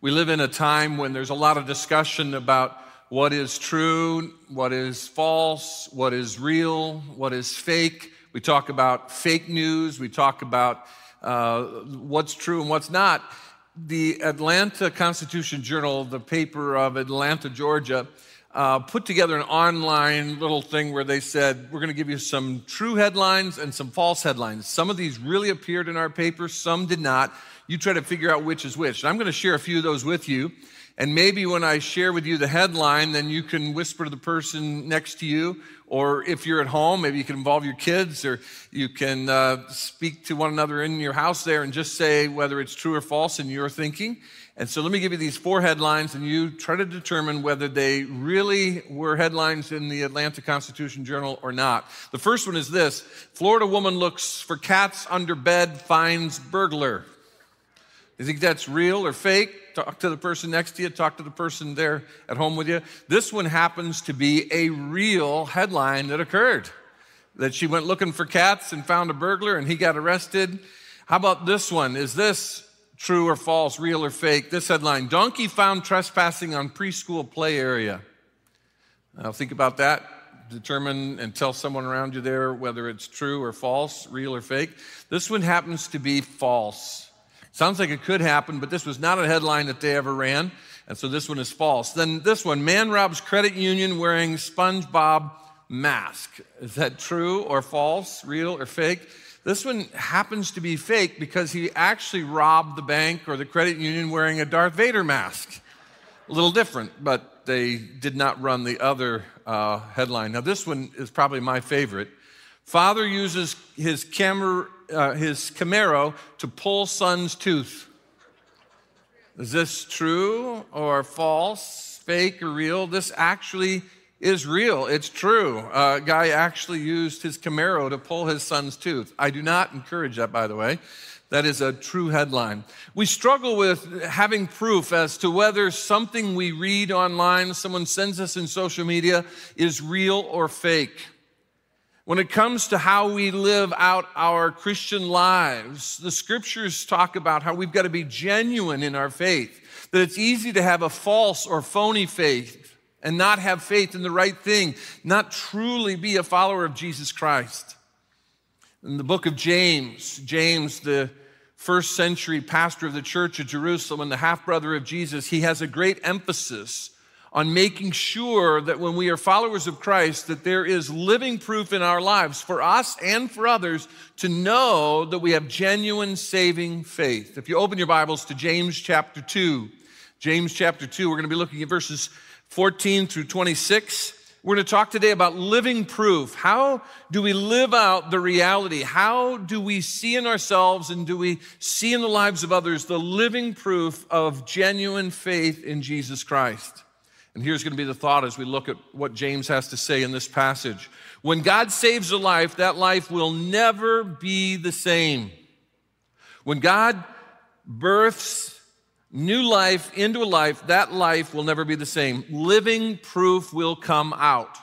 We live in a time when there's a lot of discussion about what is true, what is false, what is real, what is fake. We talk about fake news, we talk about uh, what's true and what's not. The Atlanta Constitution Journal, the paper of Atlanta, Georgia, uh, put together an online little thing where they said, We're going to give you some true headlines and some false headlines. Some of these really appeared in our paper, some did not. You try to figure out which is which. And I'm going to share a few of those with you. And maybe when I share with you the headline, then you can whisper to the person next to you. Or if you're at home, maybe you can involve your kids or you can uh, speak to one another in your house there and just say whether it's true or false in your thinking. And so let me give you these four headlines and you try to determine whether they really were headlines in the Atlanta Constitution Journal or not. The first one is this Florida woman looks for cats under bed, finds burglar. You think that's real or fake? Talk to the person next to you, talk to the person there at home with you. This one happens to be a real headline that occurred that she went looking for cats and found a burglar and he got arrested. How about this one? Is this true or false, real or fake? This headline Donkey found trespassing on preschool play area. Now think about that. Determine and tell someone around you there whether it's true or false, real or fake. This one happens to be false. Sounds like it could happen, but this was not a headline that they ever ran. And so this one is false. Then this one man robs credit union wearing SpongeBob mask. Is that true or false, real or fake? This one happens to be fake because he actually robbed the bank or the credit union wearing a Darth Vader mask. A little different, but they did not run the other uh, headline. Now, this one is probably my favorite. Father uses his uh, his Camaro to pull son's tooth. Is this true or false, fake or real? This actually is real. It's true. A uh, guy actually used his Camaro to pull his son's tooth. I do not encourage that, by the way. That is a true headline. We struggle with having proof as to whether something we read online, someone sends us in social media, is real or fake. When it comes to how we live out our Christian lives, the scriptures talk about how we've got to be genuine in our faith, that it's easy to have a false or phony faith and not have faith in the right thing, not truly be a follower of Jesus Christ. In the book of James, James, the first century pastor of the church of Jerusalem and the half brother of Jesus, he has a great emphasis on making sure that when we are followers of Christ that there is living proof in our lives for us and for others to know that we have genuine saving faith. If you open your Bibles to James chapter 2, James chapter 2, we're going to be looking at verses 14 through 26. We're going to talk today about living proof. How do we live out the reality? How do we see in ourselves and do we see in the lives of others the living proof of genuine faith in Jesus Christ? And here's going to be the thought as we look at what James has to say in this passage. When God saves a life, that life will never be the same. When God births new life into a life, that life will never be the same. Living proof will come out.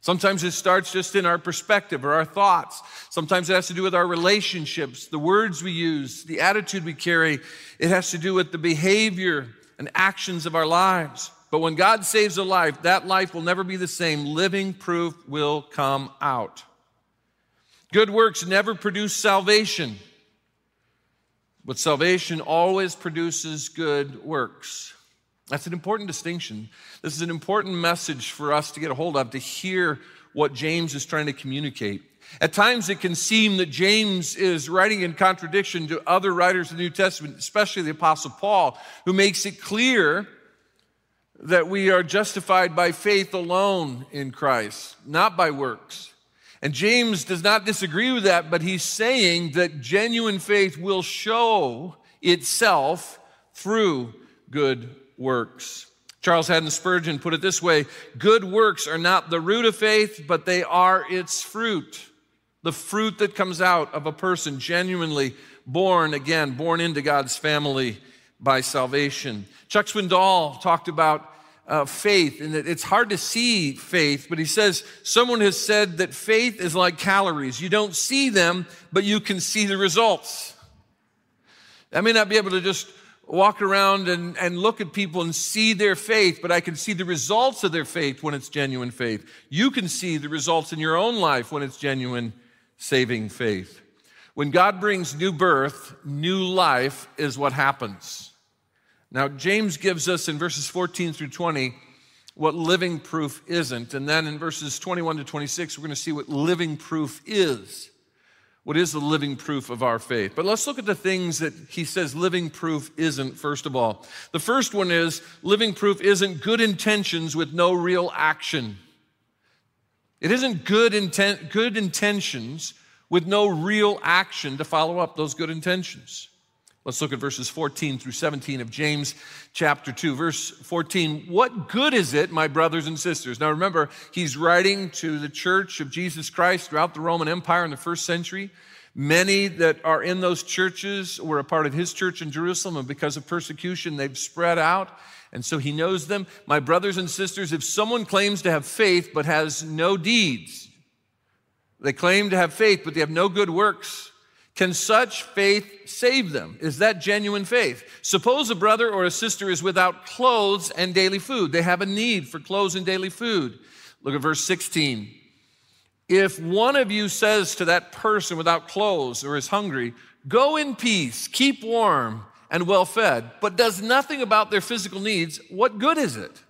Sometimes it starts just in our perspective or our thoughts. Sometimes it has to do with our relationships, the words we use, the attitude we carry. It has to do with the behavior and actions of our lives. But when God saves a life, that life will never be the same. Living proof will come out. Good works never produce salvation, but salvation always produces good works. That's an important distinction. This is an important message for us to get a hold of, to hear what James is trying to communicate. At times, it can seem that James is writing in contradiction to other writers of the New Testament, especially the Apostle Paul, who makes it clear that we are justified by faith alone in Christ, not by works. And James does not disagree with that, but he's saying that genuine faith will show itself through good works. Charles Haddon Spurgeon put it this way Good works are not the root of faith, but they are its fruit. The fruit that comes out of a person genuinely born again, born into God's family by salvation. Chuck Swindoll talked about uh, faith and that it's hard to see faith, but he says someone has said that faith is like calories. You don't see them, but you can see the results. I may not be able to just walk around and, and look at people and see their faith, but I can see the results of their faith when it's genuine faith. You can see the results in your own life when it's genuine saving faith. When God brings new birth, new life is what happens. Now, James gives us in verses 14 through 20 what living proof isn't. And then in verses 21 to 26, we're going to see what living proof is. What is the living proof of our faith? But let's look at the things that he says living proof isn't, first of all. The first one is living proof isn't good intentions with no real action. It isn't good, intent, good intentions with no real action to follow up those good intentions. Let's look at verses 14 through 17 of James chapter 2. Verse 14 What good is it, my brothers and sisters? Now remember, he's writing to the church of Jesus Christ throughout the Roman Empire in the first century. Many that are in those churches were a part of his church in Jerusalem, and because of persecution, they've spread out. And so he knows them. My brothers and sisters, if someone claims to have faith but has no deeds, they claim to have faith but they have no good works, can such faith save them? Is that genuine faith? Suppose a brother or a sister is without clothes and daily food. They have a need for clothes and daily food. Look at verse 16. If one of you says to that person without clothes or is hungry, Go in peace, keep warm and well fed, but does nothing about their physical needs, what good is it?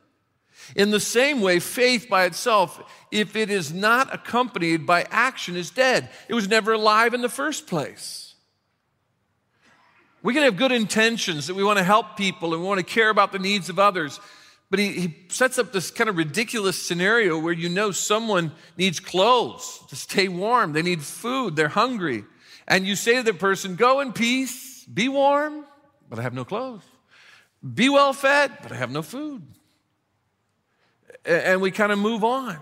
In the same way, faith by itself, if it is not accompanied by action, is dead. It was never alive in the first place. We can have good intentions that we want to help people and we want to care about the needs of others. But he, he sets up this kind of ridiculous scenario where you know someone needs clothes to stay warm, they need food, they're hungry. And you say to the person, Go in peace, be warm, but I have no clothes. Be well fed, but I have no food and we kind of move on.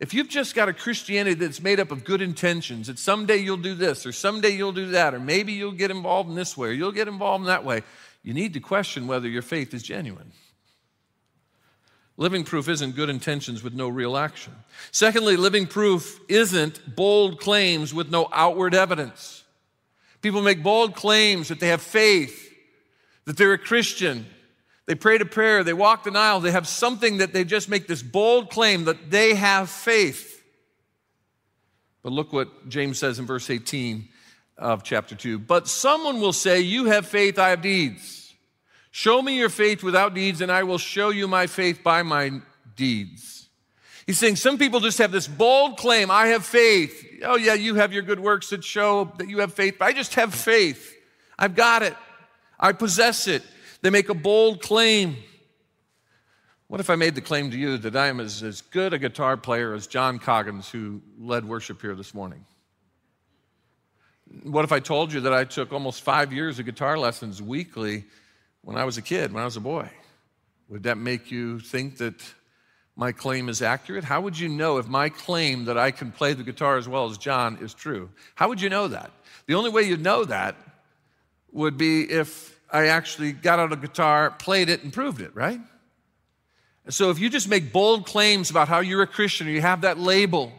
If you've just got a Christianity that's made up of good intentions, that someday you'll do this, or someday you'll do that, or maybe you'll get involved in this way, or you'll get involved in that way, you need to question whether your faith is genuine. Living proof isn't good intentions with no real action. Secondly, living proof isn't bold claims with no outward evidence. People make bold claims that they have faith, that they're a Christian, they prayed a prayer, they walked an aisle, they have something that they just make this bold claim that they have faith. But look what James says in verse 18 of chapter 2. But someone will say, You have faith, I have deeds. Show me your faith without deeds, and I will show you my faith by my deeds. He's saying some people just have this bold claim I have faith. Oh, yeah, you have your good works that show that you have faith, but I just have faith. I've got it, I possess it. They make a bold claim. What if I made the claim to you that I am as, as good a guitar player as John Coggins, who led worship here this morning? What if I told you that I took almost five years of guitar lessons weekly when I was a kid, when I was a boy? Would that make you think that my claim is accurate? How would you know if my claim that I can play the guitar as well as John is true? How would you know that? The only way you'd know that would be if I actually got out a guitar, played it, and proved it, right? So if you just make bold claims about how you're a Christian or you have that label,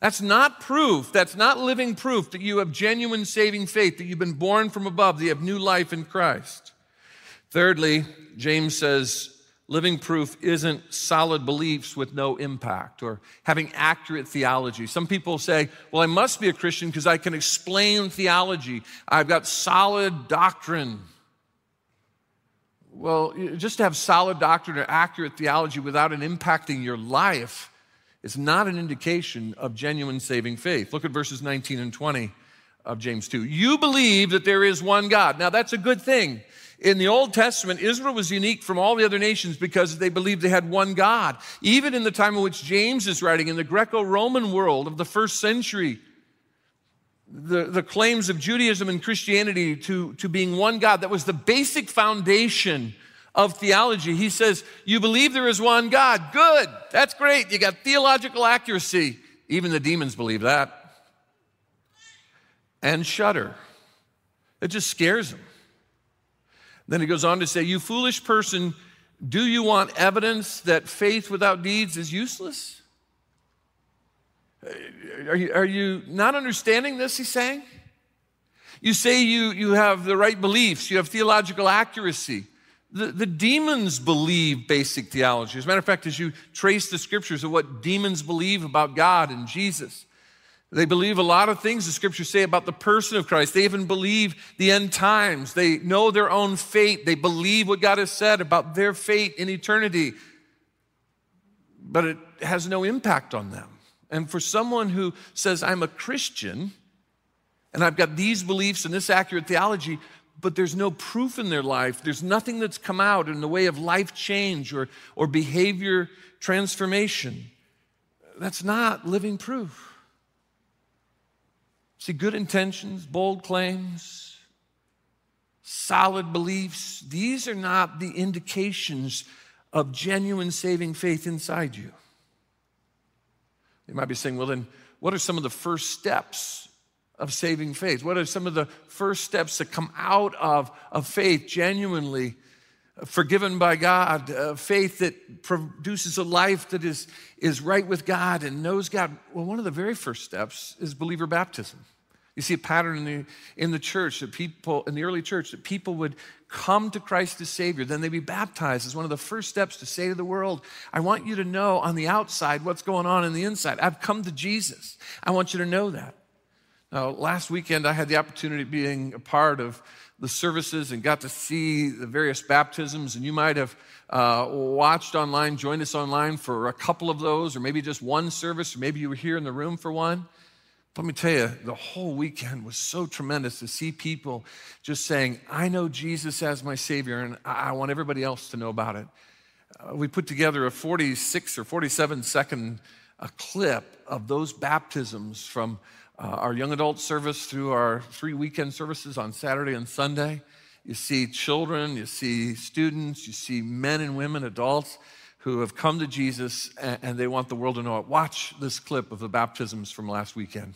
that's not proof, that's not living proof that you have genuine saving faith, that you've been born from above, that you have new life in Christ. Thirdly, James says, living proof isn't solid beliefs with no impact or having accurate theology. Some people say, well, I must be a Christian because I can explain theology. I've got solid doctrine. Well, just to have solid doctrine or accurate theology without it impacting your life is not an indication of genuine saving faith. Look at verses 19 and 20 of James 2. You believe that there is one God. Now, that's a good thing. In the Old Testament, Israel was unique from all the other nations because they believed they had one God. Even in the time in which James is writing, in the Greco Roman world of the first century, the, the claims of Judaism and Christianity to, to being one God. That was the basic foundation of theology. He says, You believe there is one God. Good. That's great. You got theological accuracy. Even the demons believe that. And shudder. It just scares them. Then he goes on to say, You foolish person, do you want evidence that faith without deeds is useless? Are you, are you not understanding this, he's saying? You say you, you have the right beliefs, you have theological accuracy. The, the demons believe basic theology. As a matter of fact, as you trace the scriptures of what demons believe about God and Jesus, they believe a lot of things the scriptures say about the person of Christ. They even believe the end times. They know their own fate. They believe what God has said about their fate in eternity. But it has no impact on them. And for someone who says, I'm a Christian, and I've got these beliefs and this accurate theology, but there's no proof in their life. There's nothing that's come out in the way of life change or, or behavior transformation. That's not living proof. See, good intentions, bold claims, solid beliefs, these are not the indications of genuine saving faith inside you. You might be saying, well, then, what are some of the first steps of saving faith? What are some of the first steps that come out of, of faith, genuinely forgiven by God, uh, faith that produces a life that is, is right with God and knows God? Well, one of the very first steps is believer baptism. You see a pattern in the, in the church that people, in the early church, that people would come to Christ as Savior, then they'd be baptized as one of the first steps to say to the world, I want you to know on the outside what's going on in the inside. I've come to Jesus. I want you to know that. Now, last weekend, I had the opportunity of being a part of the services and got to see the various baptisms. And you might have uh, watched online, joined us online for a couple of those, or maybe just one service, or maybe you were here in the room for one. Let me tell you, the whole weekend was so tremendous to see people just saying, I know Jesus as my Savior, and I want everybody else to know about it. Uh, we put together a 46 or 47 second a clip of those baptisms from uh, our young adult service through our three weekend services on Saturday and Sunday. You see children, you see students, you see men and women, adults who have come to Jesus and, they want the world to know it. Watch this clip of the baptisms from last weekend.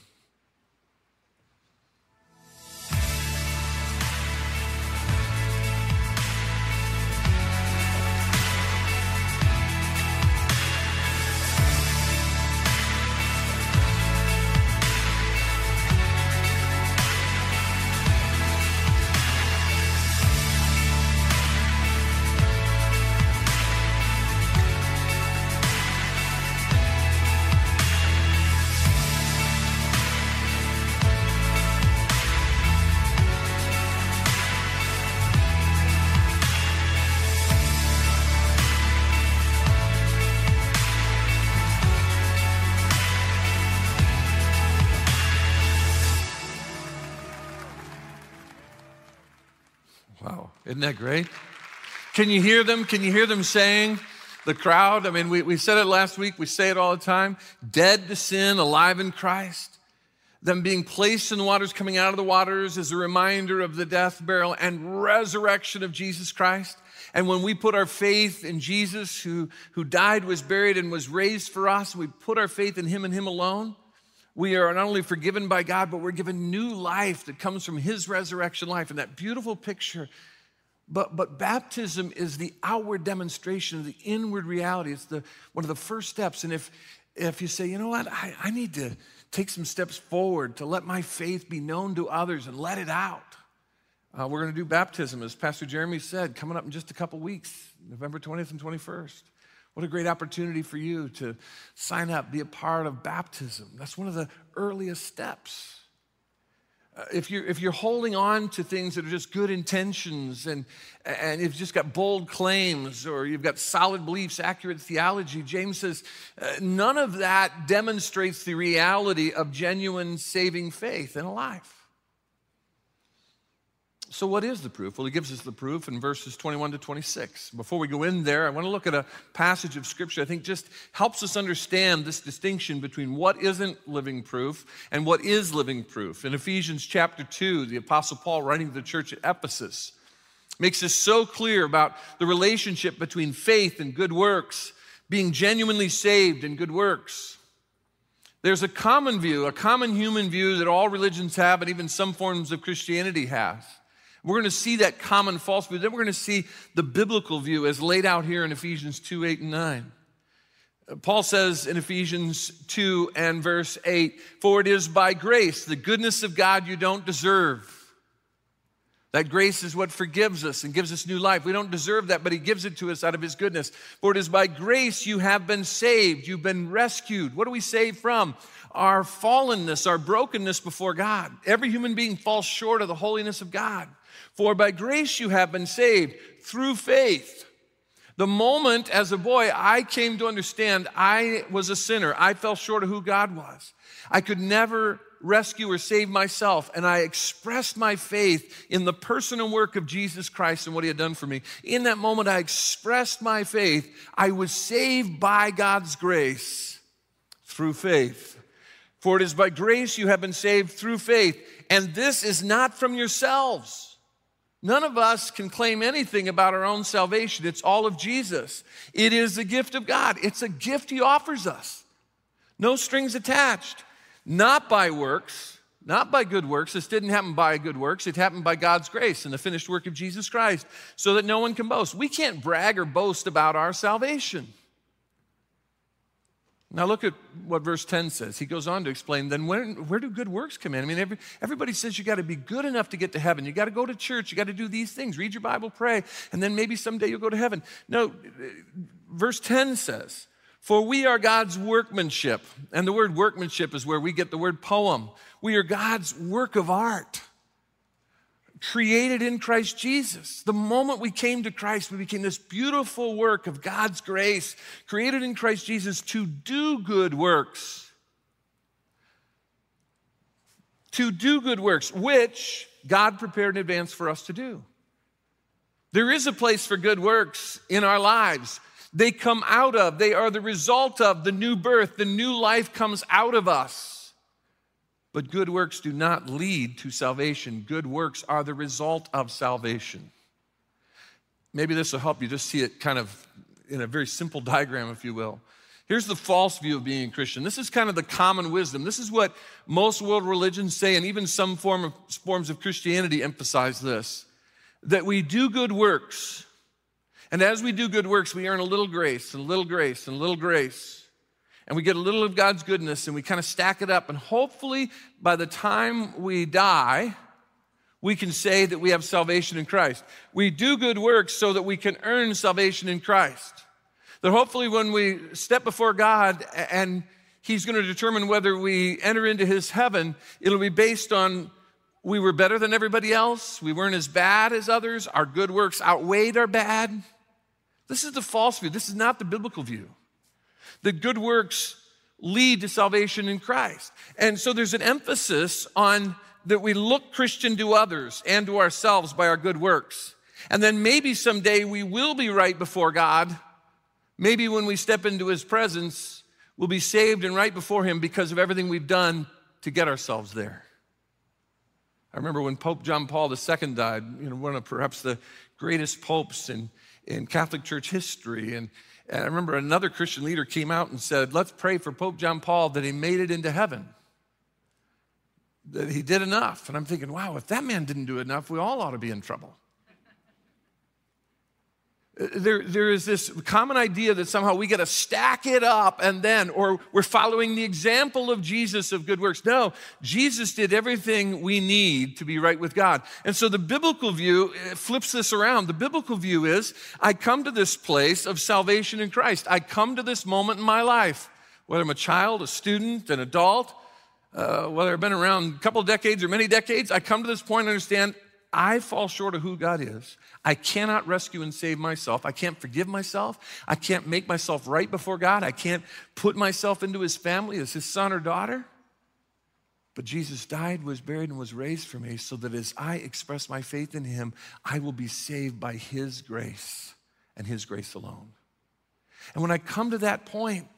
That great? Can you hear them? Can you hear them saying, the crowd? I mean, we, we said it last week, we say it all the time dead to sin, alive in Christ. Them being placed in the waters, coming out of the waters is a reminder of the death, burial, and resurrection of Jesus Christ. And when we put our faith in Jesus, who, who died, was buried, and was raised for us, we put our faith in Him and Him alone, we are not only forgiven by God, but we're given new life that comes from His resurrection life. And that beautiful picture but, but baptism is the outward demonstration of the inward reality. It's the, one of the first steps. And if, if you say, you know what, I, I need to take some steps forward to let my faith be known to others and let it out, uh, we're going to do baptism, as Pastor Jeremy said, coming up in just a couple weeks, November 20th and 21st. What a great opportunity for you to sign up, be a part of baptism. That's one of the earliest steps. Uh, if you're, if you're holding on to things that are just good intentions and, and you've just got bold claims or you've got solid beliefs, accurate theology, James says uh, none of that demonstrates the reality of genuine saving faith in a life. So, what is the proof? Well, he gives us the proof in verses 21 to 26. Before we go in there, I want to look at a passage of scripture I think just helps us understand this distinction between what isn't living proof and what is living proof. In Ephesians chapter 2, the Apostle Paul, writing to the church at Ephesus, makes this so clear about the relationship between faith and good works, being genuinely saved and good works. There's a common view, a common human view that all religions have, and even some forms of Christianity has we're going to see that common false view. Then we're going to see the biblical view as laid out here in Ephesians 2 8 and 9. Paul says in Ephesians 2 and verse 8, For it is by grace, the goodness of God you don't deserve. That grace is what forgives us and gives us new life. We don't deserve that, but He gives it to us out of His goodness. For it is by grace you have been saved, you've been rescued. What are we saved from? Our fallenness, our brokenness before God. Every human being falls short of the holiness of God. For by grace you have been saved through faith. The moment as a boy I came to understand I was a sinner, I fell short of who God was. I could never rescue or save myself, and I expressed my faith in the person and work of Jesus Christ and what He had done for me. In that moment, I expressed my faith. I was saved by God's grace through faith. For it is by grace you have been saved through faith, and this is not from yourselves. None of us can claim anything about our own salvation. It's all of Jesus. It is a gift of God, it's a gift He offers us. No strings attached, not by works, not by good works. This didn't happen by good works, it happened by God's grace and the finished work of Jesus Christ, so that no one can boast. We can't brag or boast about our salvation. Now, look at what verse 10 says. He goes on to explain then where, where do good works come in? I mean, every, everybody says you got to be good enough to get to heaven. You got to go to church. You got to do these things. Read your Bible, pray, and then maybe someday you'll go to heaven. No, uh, verse 10 says, For we are God's workmanship. And the word workmanship is where we get the word poem. We are God's work of art created in Christ Jesus. The moment we came to Christ, we became this beautiful work of God's grace, created in Christ Jesus to do good works. To do good works, which God prepared in advance for us to do. There is a place for good works in our lives. They come out of, they are the result of the new birth. The new life comes out of us. But good works do not lead to salvation. Good works are the result of salvation. Maybe this will help you just see it kind of in a very simple diagram, if you will. Here's the false view of being a Christian. This is kind of the common wisdom. This is what most world religions say, and even some form of, forms of Christianity emphasize this that we do good works. And as we do good works, we earn a little grace, and a little grace, and a little grace and we get a little of God's goodness and we kind of stack it up. And hopefully, by the time we die, we can say that we have salvation in Christ. We do good works so that we can earn salvation in Christ. That hopefully, when we step before God and He's going to determine whether we enter into His heaven, it'll be based on we were better than everybody else, we weren't as bad as others, our good works outweighed our bad. This is the false view, this is not the biblical view that good works lead to salvation in Christ. And so there's an emphasis on that we look Christian to others and to ourselves by our good works. And then maybe someday we will be right before God. Maybe when we step into his presence, we'll be saved and right before him because of everything we've done to get ourselves there. I remember when Pope John Paul II died, you know, one of perhaps the greatest popes in, in Catholic Church history. And and I remember another Christian leader came out and said, Let's pray for Pope John Paul that he made it into heaven, that he did enough. And I'm thinking, wow, if that man didn't do enough, we all ought to be in trouble. There, there is this common idea that somehow we got to stack it up and then, or we're following the example of Jesus of good works. No, Jesus did everything we need to be right with God. And so the biblical view eh, flips this around. The biblical view is I come to this place of salvation in Christ. I come to this moment in my life, whether I'm a child, a student, an adult, uh, whether I've been around a couple decades or many decades, I come to this point and understand I fall short of who God is. I cannot rescue and save myself. I can't forgive myself. I can't make myself right before God. I can't put myself into his family as his son or daughter. But Jesus died, was buried, and was raised for me so that as I express my faith in him, I will be saved by his grace and his grace alone. And when I come to that point,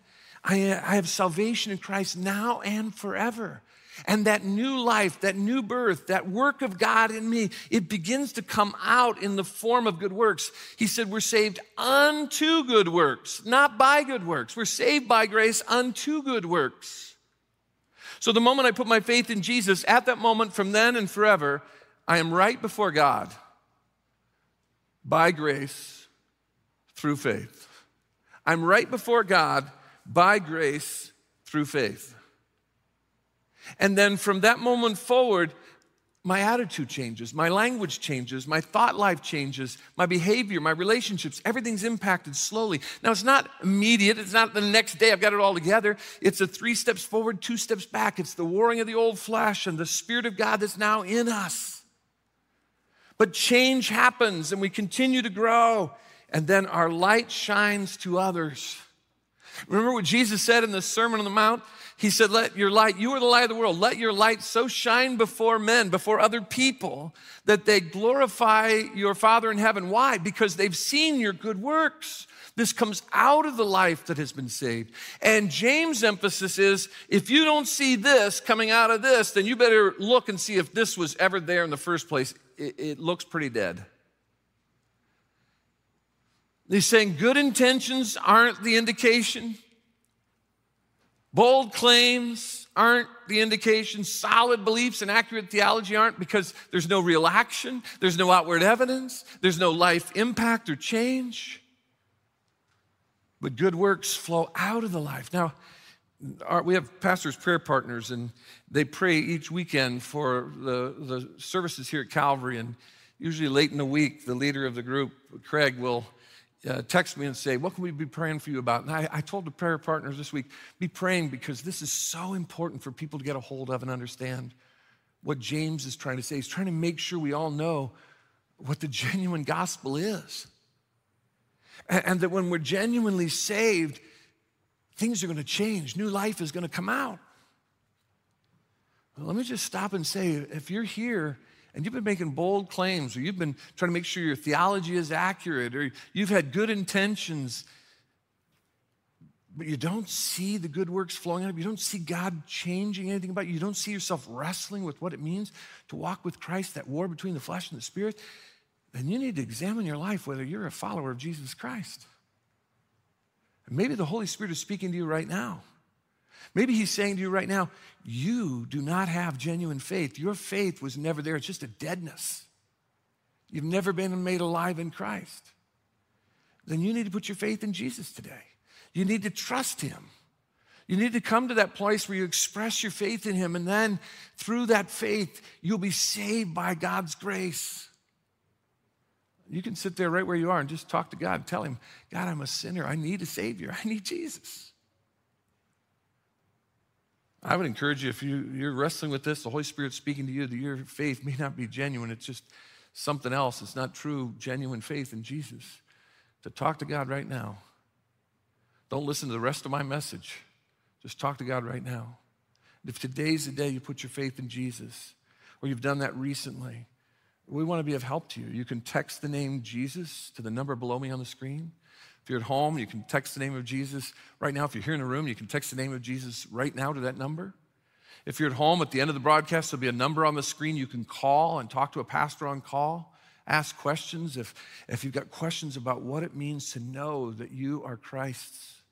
I, have salvation in Christ now and forever. And that new life, that new birth, that work of God in me, it begins to come out in the form of good works. He said, We're saved unto good works, not by good works. We're saved by grace unto good works. So the moment I put my faith in Jesus, at that moment, from then and forever, I am right before God by grace through faith. I'm right before God by grace through faith. And then from that moment forward, my attitude changes, my language changes, my thought life changes, my behavior, my relationships, everything's impacted slowly. Now, it's not immediate, it's not the next day I've got it all together. It's a three steps forward, two steps back. It's the warring of the old flesh and the Spirit of God that's now in us. But change happens and we continue to grow, and then our light shines to others. Remember what Jesus said in the Sermon on the Mount? He said, Let your light, you are the light of the world, let your light so shine before men, before other people, that they glorify your Father in heaven. Why? Because they've seen your good works. This comes out of the life that has been saved. And James' emphasis is if you don't see this coming out of this, then you better look and see if this was ever there in the first place. It, it looks pretty dead. He's saying good intentions aren't the indication. Bold claims aren't the indication. Solid beliefs and accurate theology aren't because there's no real action, there's no outward evidence, there's no life impact or change. But good works flow out of the life. Now, our, we have pastors' prayer partners, and they pray each weekend for the, the services here at Calvary. And usually late in the week, the leader of the group, Craig, will uh, text me and say, What can we be praying for you about? And I, I told the prayer partners this week, Be praying because this is so important for people to get a hold of and understand what James is trying to say. He's trying to make sure we all know what the genuine gospel is. And, and that when we're genuinely saved, things are going to change, new life is going to come out. Well, let me just stop and say if you're here and you've been making bold claims, or you've been trying to make sure your theology is accurate, or you've had good intentions, but you don't see the good works flowing out of you, you don't see God changing anything about you, you don't see yourself wrestling with what it means to walk with Christ, that war between the flesh and the spirit, then you need to examine your life whether you're a follower of Jesus Christ. And maybe the Holy Spirit is speaking to you right now. Maybe he's saying to you right now, you do not have genuine faith. Your faith was never there, it's just a deadness. You've never been made alive in Christ. Then you need to put your faith in Jesus today. You need to trust him. You need to come to that place where you express your faith in him, and then through that faith, you'll be saved by God's grace. You can sit there right where you are and just talk to God. Tell him, God, I'm a sinner. I need a Savior. I need Jesus. I would encourage you if you, you're wrestling with this, the Holy Spirit's speaking to you, that your faith may not be genuine. It's just something else. It's not true, genuine faith in Jesus. To talk to God right now. Don't listen to the rest of my message. Just talk to God right now. If today's the day you put your faith in Jesus, or you've done that recently, we want to be of help to you. You can text the name Jesus to the number below me on the screen. If you're at home, you can text the name of Jesus right now. If you're here in the room, you can text the name of Jesus right now to that number. If you're at home at the end of the broadcast, there'll be a number on the screen you can call and talk to a pastor on call. Ask questions if, if you've got questions about what it means to know that you are Christ's,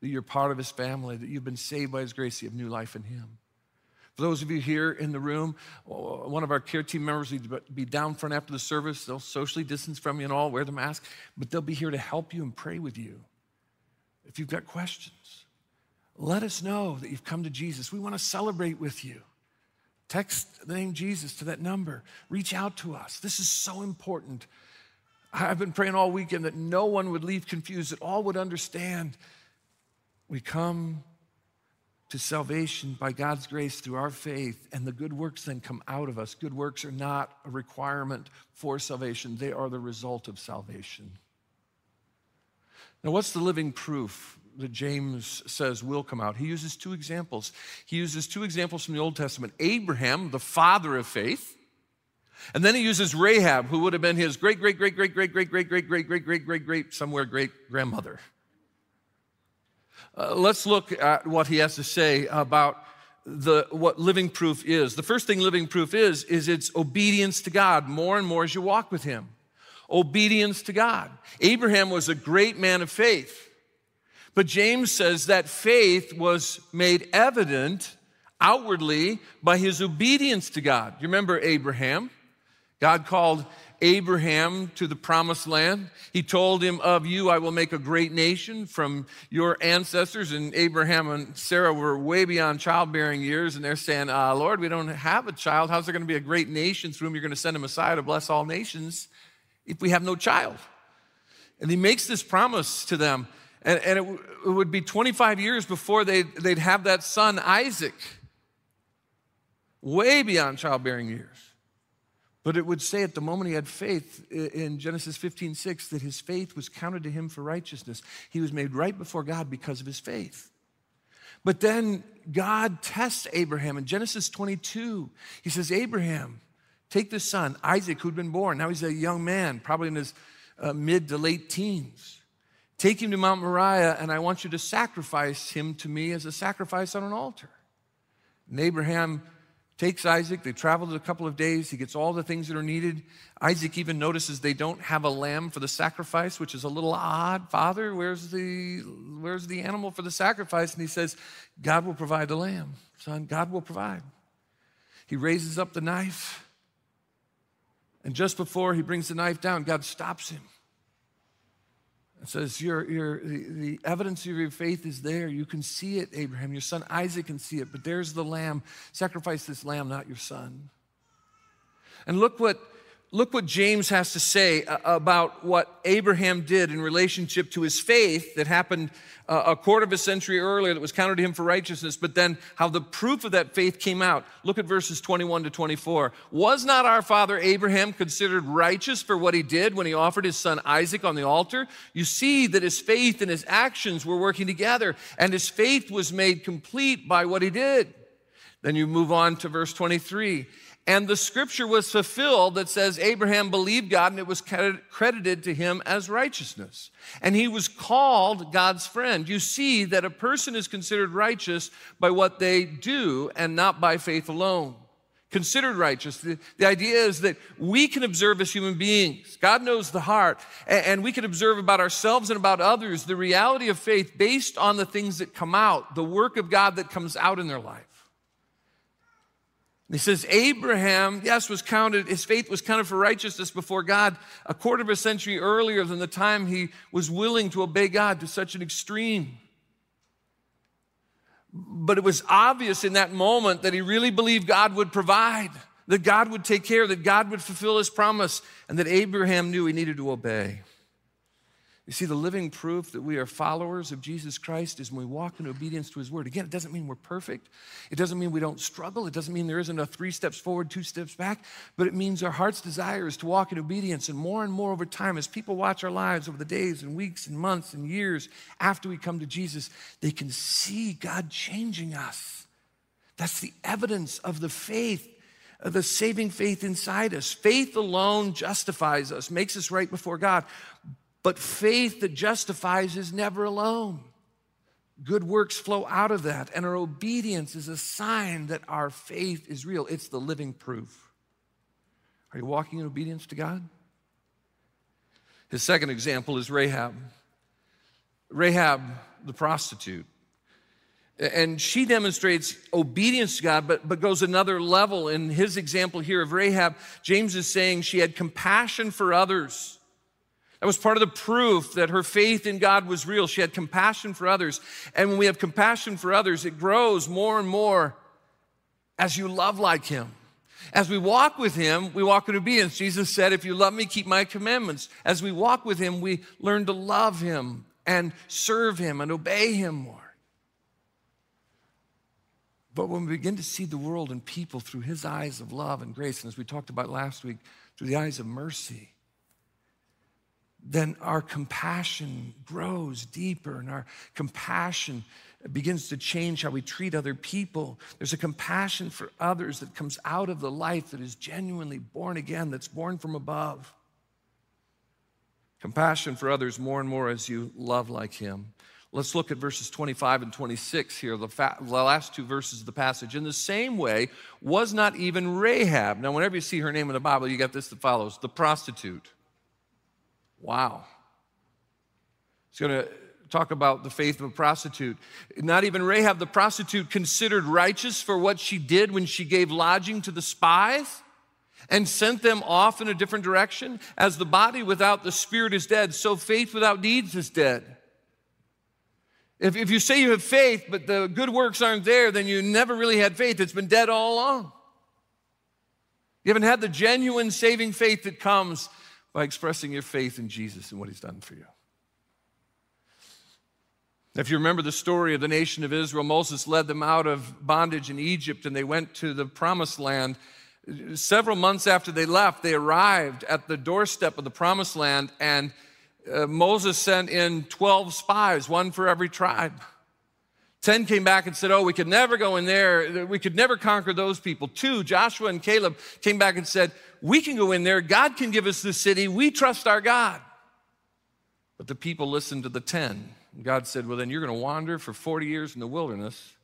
that you're part of his family, that you've been saved by his grace, you have new life in him. For those of you here in the room, one of our care team members will be down front after the service. They'll socially distance from you and all, wear the mask, but they'll be here to help you and pray with you. If you've got questions, let us know that you've come to Jesus. We want to celebrate with you. Text the name Jesus to that number. Reach out to us. This is so important. I've been praying all weekend that no one would leave confused, that all would understand. We come to salvation by God's grace through our faith, and the good works then come out of us. Good works are not a requirement for salvation, they are the result of salvation. Now, what's the living proof that James says will come out? He uses two examples. He uses two examples from the Old Testament Abraham, the father of faith, and then he uses Rahab, who would have been his great, great, great, great, great, great, great, great, great, great, great, great, great, somewhere great grandmother. Uh, let's look at what he has to say about the, what living proof is. The first thing living proof is, is it's obedience to God more and more as you walk with him. Obedience to God. Abraham was a great man of faith. But James says that faith was made evident outwardly by his obedience to God. You remember Abraham? God called Abraham to the promised land. He told him, Of you I will make a great nation from your ancestors. And Abraham and Sarah were way beyond childbearing years, and they're saying, uh, Lord, we don't have a child. How's there going to be a great nation through whom you're going to send a Messiah to bless all nations if we have no child? And he makes this promise to them. And, and it, w- it would be 25 years before they'd, they'd have that son, Isaac, way beyond childbearing years. But it would say at the moment he had faith in Genesis 15, 6, that his faith was counted to him for righteousness. He was made right before God because of his faith. But then God tests Abraham in Genesis 22. He says, Abraham, take this son, Isaac, who'd been born. Now he's a young man, probably in his uh, mid to late teens. Take him to Mount Moriah, and I want you to sacrifice him to me as a sacrifice on an altar. And Abraham takes Isaac. They traveled a couple of days. He gets all the things that are needed. Isaac even notices they don't have a lamb for the sacrifice, which is a little odd. Father, where's the, where's the animal for the sacrifice? And he says, God will provide the lamb. Son, God will provide. He raises up the knife. And just before he brings the knife down, God stops him. It says, your, your, the, the evidence of your faith is there. You can see it, Abraham. Your son Isaac can see it, but there's the lamb. Sacrifice this lamb, not your son. And look what look what James has to say about what Abraham did in relationship to his faith that happened uh, a quarter of a century earlier that was counted to him for righteousness, but then how the proof of that faith came out. Look at verses 21 to 24. Was not our father Abraham considered righteous for what he did when he offered his son Isaac on the altar? You see that his faith and his actions were working together, and his faith was made complete by what he did. Then you move on to verse 23. And the scripture was fulfilled that says Abraham believed God and it was credited to him as righteousness. And he was called God's friend. You see that a person is considered righteous by what they do and not by faith alone. Considered righteous. The, the idea is that we can observe as human beings. God knows the heart, and, and we can observe about ourselves and about others the reality of faith based on the things that come out, the work of God that comes out in their life. He says, Abraham, yes, was counted, his faith was counted for righteousness before God a quarter of a century earlier than the time he was willing to obey God to such an extreme. But it was obvious in that moment that he really believed God would provide, that God would take care, that God would fulfill his promise, and that Abraham knew he needed to obey. You see, the living proof that we are followers of Jesus Christ is when we walk in obedience to his word. Again, it doesn't mean we're perfect. It doesn't mean we don't struggle. It doesn't mean there isn't a three steps forward, two steps back, but it means our heart's desire is to walk in obedience. And more and more over time, as people watch our lives over the days and weeks and months and years after we come to Jesus, they can see God changing us. That's the evidence of the faith the saving faith inside us. Faith alone justifies us, makes us right before God. But faith that justifies is never alone. Good works flow out of that, and our obedience is a sign that our faith is real. It's the living proof. Are you walking in obedience to God? His second example is Rahab. Rahab, the prostitute. And she demonstrates obedience to God, but, but goes another level. In his example here of Rahab, James is saying she had compassion for others. That was part of the proof that her faith in God was real. She had compassion for others. And when we have compassion for others, it grows more and more as you love like Him. As we walk with Him, we walk in obedience. Jesus said, If you love me, keep my commandments. As we walk with Him, we learn to love Him and serve Him and obey Him more. But when we begin to see the world and people through His eyes of love and grace, and as we talked about last week, through the eyes of mercy, then our compassion grows deeper and our compassion begins to change how we treat other people. There's a compassion for others that comes out of the life that is genuinely born again, that's born from above. Compassion for others more and more as you love like Him. Let's look at verses 25 and 26 here, the, fa- the, last two verses of the passage. In the same way, was not even Rahab. Now, whenever you see her name in the Bible, you got this that follows the prostitute. Wow. He's going to talk about the faith of a prostitute. Not even Rahab the prostitute considered righteous for what she did when she gave lodging to the spies. and sent them off in a different direction. As the body without the spirit is dead, so faith without deeds is dead. If, if you say you have faith, but the good works aren't there, then you never really had faith. It's been dead all along. You haven't had the genuine saving faith that comes by expressing your faith in Jesus and what he's done for you. If you remember the story of the nation of Israel, Moses led them out of bondage in Egypt and they went to the promised land. Several months after they left, they arrived at the doorstep of the promised land and uh, Moses sent in 12 spies, one for every tribe. 10 came back and said, Oh, we could never go in there. We could never conquer those people. Two, Joshua and Caleb came back and said, We can go in there. God can give us the city. We trust our God. But the people listened to the 10. God said, Well, then you're going to wander for 40 years in the wilderness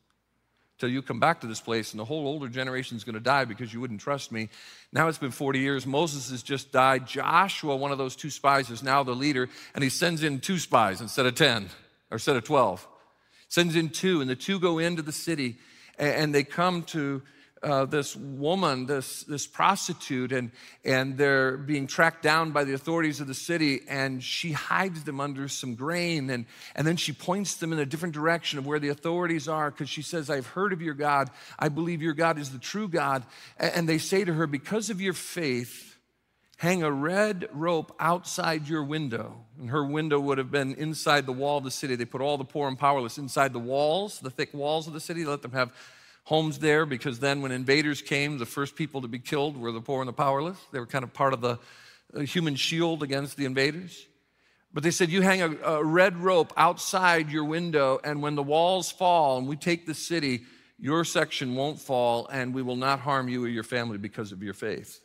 till you come back to this place, and the whole older generation is going to die because you wouldn't trust me. Now it's been 40 years. Moses has just died. Joshua, one of those two spies, is now the leader, and he sends in two spies instead of 10 or instead of 12. Sends in two, and the two go into the city, and they come to uh, this woman, this, this prostitute, and, and they're being tracked down by the authorities of the city, and she hides them under some grain, and, and then she points them in a different direction of where the authorities are, because she says, I've heard of your God. I believe your God is the true God. And they say to her, Because of your faith, hang a red rope outside your window. And her window would have been inside the wall of the city. They put all the poor and powerless inside the walls, the thick walls of the city, let them have homes there because then when invaders came, the first people to be killed were the poor and the powerless. They were kind of part of the human shield against the invaders. But they said, You hang a, a, red rope outside your window, and when the walls fall and we take the city, your section won't fall, and we will not harm you or your family because of your faith.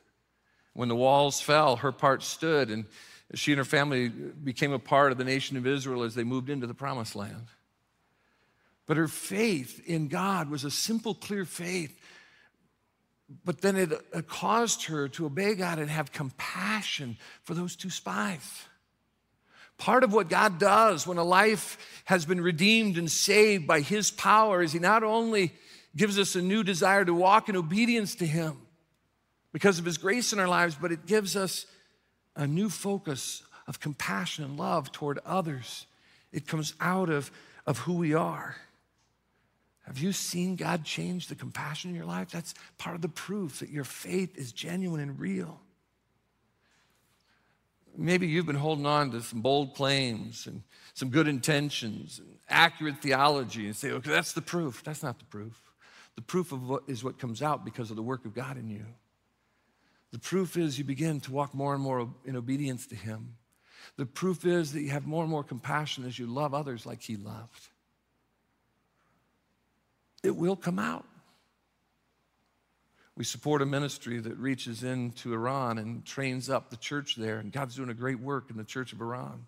When the walls fell, her part stood, and she and her family became a part of the nation of Israel as they moved into the promised land. But her faith in God was a simple, clear faith. But then it, caused her to obey God and have compassion for those two spies. Part of what God does when a life has been redeemed and saved by His power is He not only gives us a new desire to walk in obedience to Him because of His grace in our lives, but it gives us a new focus of compassion and love toward others. It comes out of, of who we are. Have you seen God change the compassion in your life? That's part of the proof that your faith is genuine and real. Maybe you've been holding on to some bold claims and some good intentions and accurate theology and say, okay, that's the proof. That's not the proof. The proof of what is what comes out because of the work of God in you. The proof is you begin to walk more and more in obedience to Him. The proof is that you have more and more compassion as you love others like He loved it will come out. We support a ministry that reaches into Iran and trains up the church there, and God's doing a great work in the church of Iran.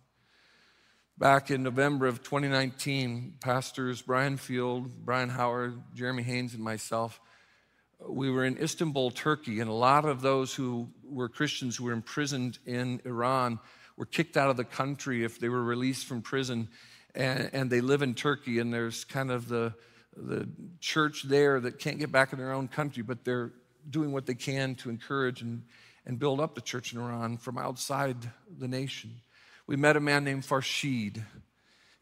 Back in November of 2019, pastors Brian Field, Brian Howard, Jeremy Haynes, and myself, we were in Istanbul, Turkey, and a lot of those who were Christians who were imprisoned in Iran were kicked out of the country if they were released from prison, and, and they live in Turkey, and there's kind of the the church there that can't get back in their own country, but they're doing what they can to encourage and, and build up the church in Iran from outside the nation. We met a man named Farshid.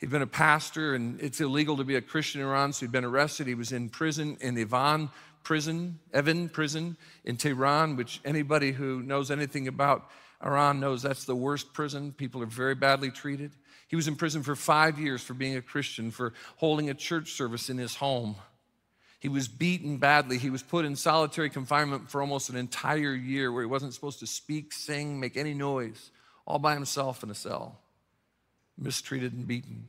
He'd been a pastor, and it's illegal to be a Christian in Iran, so he'd been arrested. He was in prison, in Ivan prison, Evin prison in Tehran, which anybody who knows anything about Iran knows that's the worst prison. People are very badly treated. He was in prison for five years for being a Christian, for holding a church service in his home. He was beaten badly. He was put in solitary confinement for almost an entire year where he wasn't supposed to speak, sing, make any noise, all by himself in a cell, mistreated and beaten.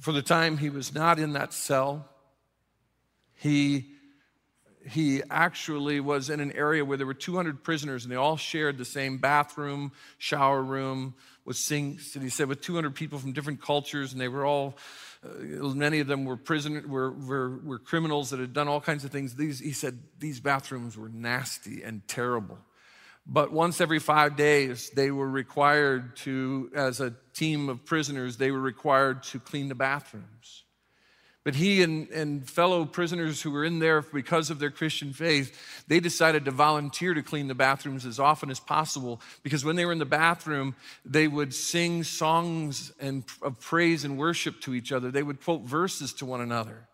For the time he was not in that cell, he, he actually was in an area where there were 200 prisoners and they all shared the same bathroom, shower room, with sinks, and he said with 200 people from different cultures, and they were all, uh, many of them were prisoners, were, were, were criminals that had done all kinds of things. These, he said these bathrooms were nasty and terrible. But once every five days, they were required to, as a team of prisoners, they were required to clean the bathrooms. But he and, and fellow prisoners who were in there because of their Christian faith, they decided to volunteer to clean the bathrooms as often as possible because when they were in the bathroom, they would sing songs and, of praise and worship to each other. They would quote verses to one another.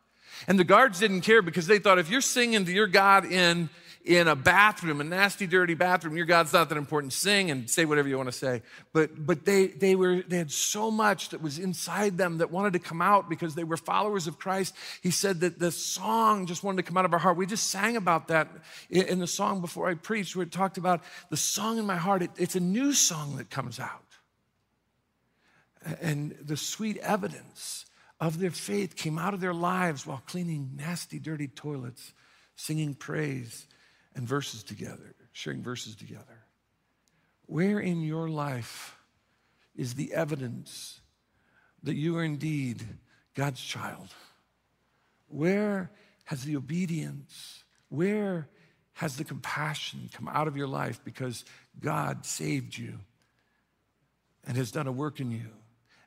And the guards didn't care because they thought if you're singing to your God in in a bathroom, a nasty, dirty bathroom. Your God's not that important. Sing and say whatever you want to say. But, but they, they, were, they had so much that was inside them that wanted to come out because they were followers of Christ. He said that the song just wanted to come out of our heart. We just sang about that in the song before I preached, where it talked about the song in my heart. It, it's a new song that comes out. And the sweet evidence of their faith came out of their lives while cleaning nasty, dirty toilets, singing praise and verses together, sharing verses together. Where in your life is the evidence that you are indeed God's child? Where has the obedience, where has the compassion come out of your life because God saved you and has done a work in you?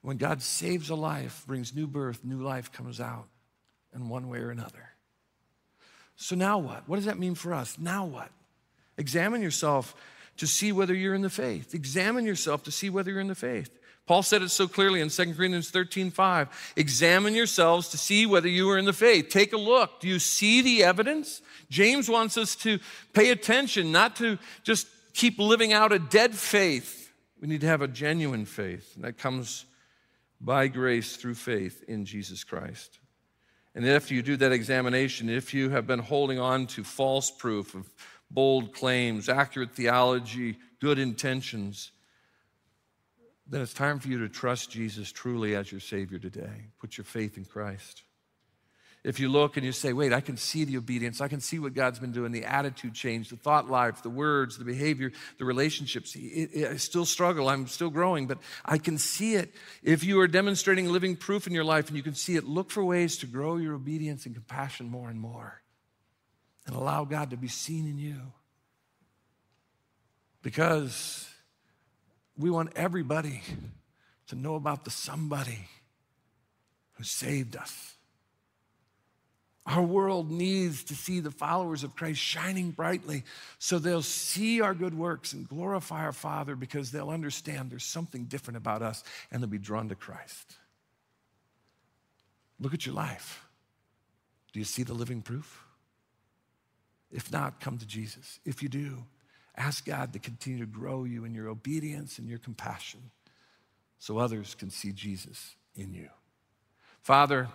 When God saves a life, brings new birth, new life comes out in one way or another. So now what? What does that mean for us? Now what? Examine yourself to see whether you're in the faith. Examine yourself to see whether you're in the faith. Paul said it so clearly in 2 Corinthians 13 5. Examine yourselves to see whether you are in the faith. Take a look. Do you see the evidence? James wants us to pay attention, not to just keep living out a dead faith. We need to have a genuine faith, and that comes by grace through faith in Jesus Christ. And after you do that examination, if you have been holding on to false proof of bold claims, accurate theology, good intentions, then it's time for you to trust Jesus truly as your Savior today. Put your faith in Christ. If you look and you say, wait, I can see the obedience, I can see what God's been doing, the attitude change, the thought life, the words, the behavior, the relationships. It, it, I still struggle, I'm still growing, but I can see it. If you are demonstrating living proof in your life and you can see it, look for ways to grow your obedience and compassion more and more and allow God to be seen in you. Because we want everybody to know about the somebody who saved us our world needs to see the followers of Christ shining brightly so they'll see our good works and glorify our Father because they'll understand there's something different about us and they'll be drawn to Christ. Look at your life. Do you see the living proof? If not, come to Jesus. If you do, ask God to continue to grow you in your obedience and your compassion so others can see Jesus in you. Father,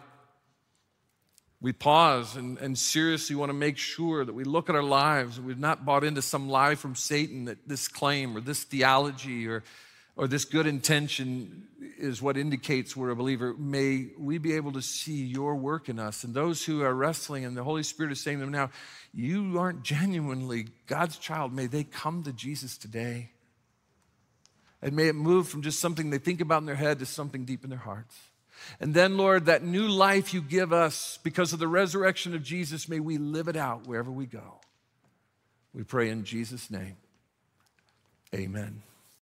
we pause and, and seriously want to make sure that we look at our lives and we've not bought into some lie from Satan that this claim or this theology or, or this good intention is what indicates we're a believer. May we be able to see your work in us. And those who are wrestling and the Holy Spirit is saying to them now, you aren't genuinely God's child. May they come to Jesus today. And may it move from just something they think about in their head to something deep in their hearts. And then, Lord, that new life you give us because of the resurrection of Jesus, may we live it out wherever we go. We pray in Jesus' name. Amen.